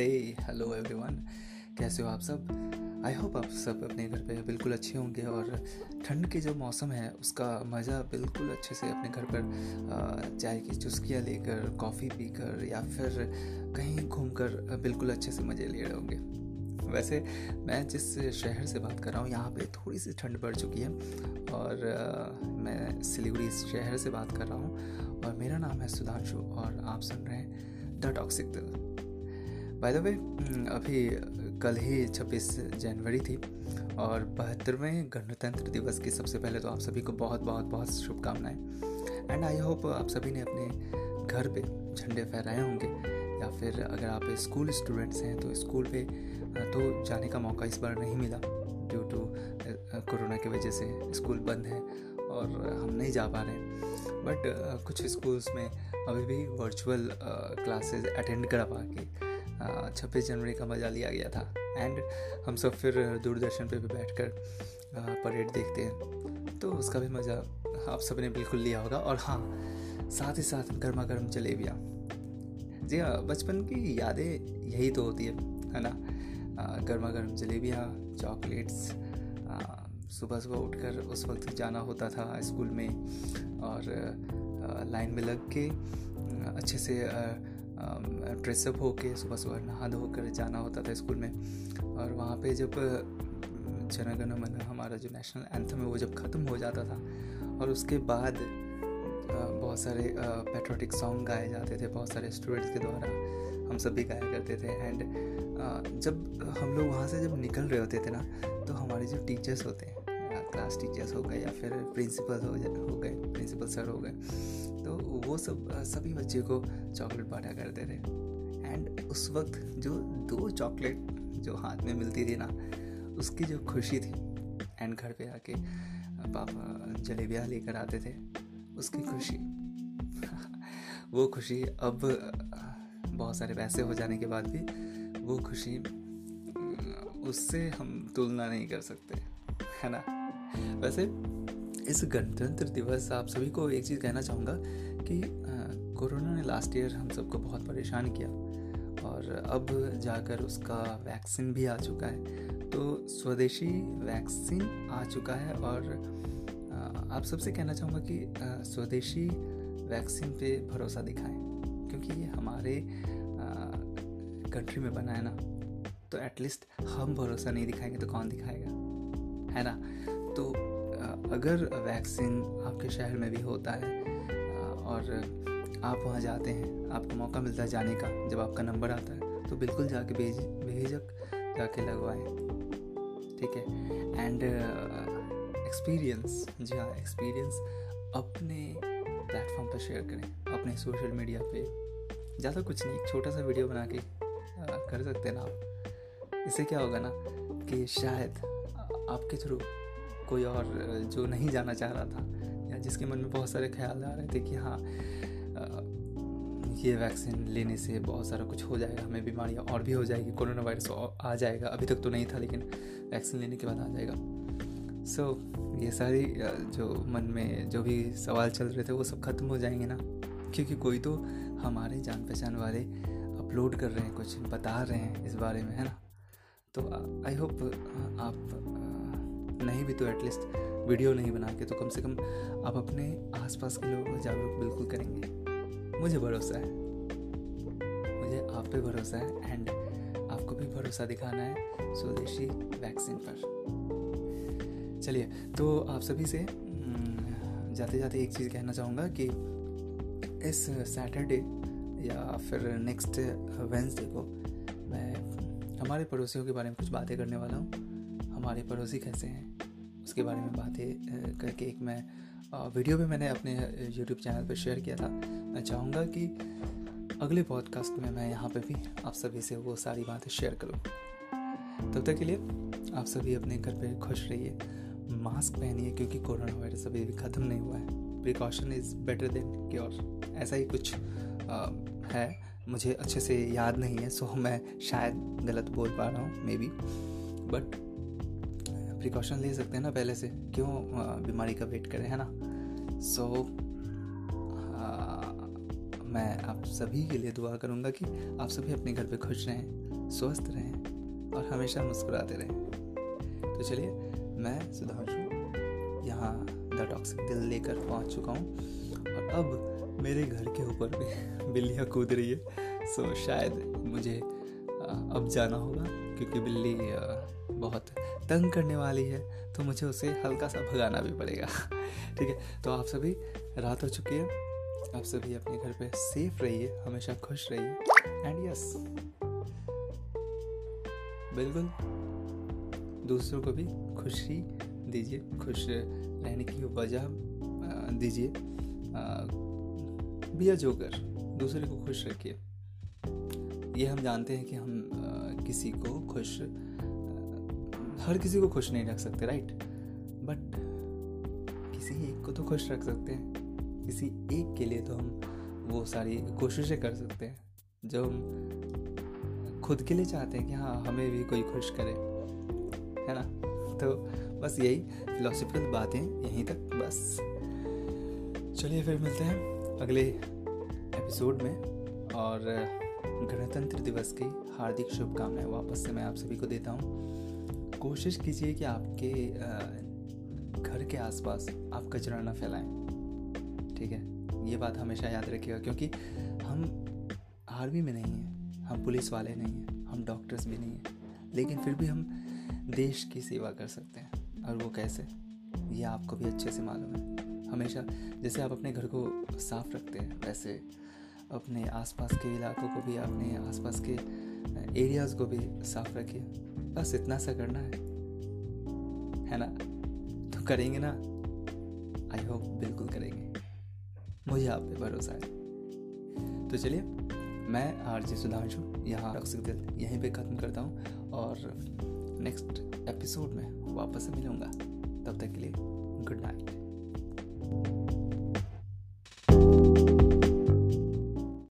Hello everyone कैसे हो आप सब? आई होप आप सब अपने घर पे बिल्कुल अच्छे होंगे और ठंड के जो मौसम है, उसका मज़ा बिल्कुल अच्छे से अपने घर पर चाय की चुस्कियाँ लेकर, कॉफ़ी पीकर या फिर कहीं घूमकर बिल्कुल अच्छे से मज़े ले रहे होंगे। वैसे मैं जिस शहर से बात कर रहा हूँ, यहाँ पे थोड़ी सी ठंड बढ़ चुकी है और मैं सिलीगुड़ी शहर से बात कर रहा हूँ और मेरा नाम है सुधांशु और आप सुन रहे हैं द टॉक्सिक दिल। बाय द वे अभी कल ही 26 जनवरी थी और बहत्तरवें गणतंत्र दिवस की सबसे पहले तो आप सभी को बहुत बहुत बहुत शुभकामनाएँ। एंड आई होप आप सभी ने अपने घर पे झंडे फहराए होंगे या फिर अगर आप स्कूल स्टूडेंट्स हैं तो स्कूल पे तो जाने का मौका इस बार नहीं मिला ड्यू टू कोरोना की वजह से स्कूल बंद है और हम नहीं जा पा रहे बट कुछ स्कूल्स में अभी भी वर्चुअल क्लासेस अटेंड करा पा के छब्बीस जनवरी का मज़ा लिया गया था। एंड हम सब फिर दूरदर्शन पे भी बैठ कर परेड देखते हैं। तो उसका भी मज़ा आप सबने बिल्कुल लिया होगा। और हाँ साथ ही साथ गर्मा गर्म जलेबियाँ। जी हाँ बचपन की यादें यही तो होती है है ना? गर्मा गर्म जलेबियाँ, चॉकलेट्स सुबह सुबह उठकर उस वक्त जाना होता था स्कूल में। और लाइन में लग के अच्छे से ड्रेसअप होके सुबह सुबह नहा धो कर जाना होता था स्कूल में। और वहाँ पे जब जनगण मन, हमारा जो नेशनल एंथम है, वो जब ख़त्म हो जाता था, और उसके बाद बहुत सारे पेट्रोटिक सॉन्ग गाए जाते थे, बहुत सारे स्टूडेंट्स के द्वारा हम सब भी गाया करते थे। एंड जब हम लोग वहाँ से जब निकल रहे होते थे ना तो हमारे जो टीचर्स होते हैं क्लास टीचर्स हो गए, या फिर प्रिंसिपल हो हो गए प्रिंसिपल सर हो गए तो वो सब, सभी बच्चे को चॉकलेट बांटा करते थे। एंड उस वक्त जो दो चॉकलेट जो हाथ में मिलती थी ना, उसकी जो खुशी थी। एंड घर पे आके पापा जलेबियाँ लेकर आते थे, उसकी खुशी। वो खुशी अब, बहुत सारे पैसे हो जाने के बाद भी वो खुशी, उससे हम तुलना नहीं कर सकते, है ना? वैसे इस गणतंत्र दिवस आप सभी को एक चीज़ कहना चाहूँगा कि कोरोना ने लास्ट ईयर हम सबको बहुत परेशान किया और अब जाकर उसका वैक्सीन भी आ चुका है। तो स्वदेशी वैक्सीन आ चुका है और आप सबसे कहना चाहूँगा कि स्वदेशी वैक्सीन पे भरोसा दिखाएँ, क्योंकि ये हमारे कंट्री में बना है ना तो एटलीस्ट हम भरोसा नहीं दिखाएँगे तो कौन दिखाएगा? है ना? तो अगर वैक्सीन आपके शहर में भी होता है और आप वहाँ जाते हैं, आपको मौका मिलता है जाने का, जब आपका नंबर आता है तो बिल्कुल जाके भेज, भेजक, जाके लगवाएँ। ठीक है? एंड एक्सपीरियंस जी हाँ एक्सपीरियंस अपने प्लेटफॉर्म पर शेयर करें, अपने सोशल मीडिया पे। ज़्यादा कुछ नहीं, छोटा सा वीडियो बना के कर सकते हैं ना आप। इससे क्या होगा ना, कि शायद आपके थ्रू कोई और जो नहीं जाना चाह रहा था या जिसके मन में बहुत सारे ख्याल आ रहे थे कि हाँ ये वैक्सीन लेने से बहुत सारा कुछ हो जाएगा हमें बीमारियाँ और भी हो जाएगी कोरोना वायरस आ जाएगा अभी तक तो नहीं था लेकिन वैक्सीन लेने के बाद आ जाएगा। सो so, ये सारी जो मन में जो भी सवाल चल रहे थे वो सब खत्म हो जाएँगे ना? क्योंकि कोई तो हमारे जान पहचान वाले अपलोड कर रहे हैं कुछ बता रहे हैं इस बारे में है ना? तो आई होप आप नहीं भी तो एटलीस्ट वीडियो नहीं बना के तो कम से कम आप अपने आसपास के लोगों को जागरूक बिल्कुल करेंगे। मुझे भरोसा है। मुझे आप पे भरोसा है एंड आपको भी भरोसा दिखाना है स्वदेशी वैक्सीन पर। चलिए तो आप सभी से हम्म, जाते जाते एक चीज़ कहना चाहूँगा कि इस सैटरडे या फिर नेक्स्ट वेंसडे को मैं हमारे पड़ोसियों के बारे में कुछ बातें करने वाला हूँ। हमारे पड़ोसी कैसे हैं? उसके बारे में बातें करके एक मैं वीडियो भी मैंने अपने यूट्यूब चैनल पर शेयर किया था। मैं चाहूँगा कि अगले पॉडकास्ट में मैं यहाँ पे भी आप सभी से वो सारी बातें शेयर करूँ। तब तक के लिए आप सभी अपने घर पे खुश रहिए मास्क पहनिए क्योंकि कोरोना वायरस अभी भी ख़त्म नहीं हुआ है। Precaution is better than cure ऐसा ही कुछ आ, है मुझे अच्छे से याद नहीं है सो मैं शायद गलत बोल पा रहा हूँ मे बी बट प्रिकॉशन ले सकते हैं ना पहले से? क्यों बीमारी का वेट करें है ना? सो so, मैं आप सभी के लिए दुआ करूँगा कि आप सभी अपने घर पे खुश रहें स्वस्थ रहें और हमेशा मुस्कुराते रहें। तो चलिए मैं सुधांशु यहाँ द टॉक्सिक दिल लेकर पहुँच चुका हूँ और अब मेरे घर के ऊपर भी बिल्लियाँ कूद रही है। सो शायद मुझे अब जाना होगा, क्योंकि बिल्ली बहुत तंग करने वाली है तो मुझे उसे हल्का सा भगाना भी पड़ेगा। ठीक है तो आप सभी रात हो चुकी है, आप सभी अपने घर पे सेफ़ रहिए, हमेशा खुश रहिए एंड यस बिल्कुल दूसरों को भी खुशी दीजिए, खुश रहने की वजह दीजिए बिया जोकर दूसरे को खुश रखिए। ये हम जानते हैं कि हम किसी को खुश हर किसी को खुश नहीं रख सकते राइट बट किसी एक को तो खुश रख सकते हैं। किसी एक के लिए तो हम वो सारी कोशिशें कर सकते हैं। जो हम खुद के लिए चाहते हैं कि हाँ हमें भी कोई खुश करे, है ना? तो बस यही फिलोसफिकल बातें यहीं तक, बस। चलिए फिर मिलते हैं अगले एपिसोड में, और गणतंत्र दिवस की हार्दिक शुभकामनाएँ वापस से मैं आप सभी को देता हूँ। कोशिश कीजिए कि आपके घर के आसपास आप कचरा ना फैलाएँ, ठीक है? ये बात हमेशा याद रखिएगा, क्योंकि हम आर्मी में नहीं हैं, हम पुलिस वाले नहीं हैं, हम डॉक्टर्स भी नहीं हैं, लेकिन फिर भी हम देश की सेवा कर सकते हैं। और वो कैसे? ये आपको भी अच्छे से मालूम है। हमेशा जैसे आप अपने घर को साफ़ रखते हैं, वैसे अपने आसपास के इलाकों को भी, अपने आसपास के एरियाज़ को भी साफ़ रखिए। बस इतना सा करना है। है ना? तो करेंगे ना? आई होप बिल्कुल करेंगे। मुझे आप पे भरोसा है। तो चलिए, मैं आर जी सुधांशु, यहाँ टॉक्सिक दिल यहीं पे ख़त्म करता हूँ और नेक्स्ट एपिसोड में वापस मिलूँगा। तब तक के लिए गुड नाइट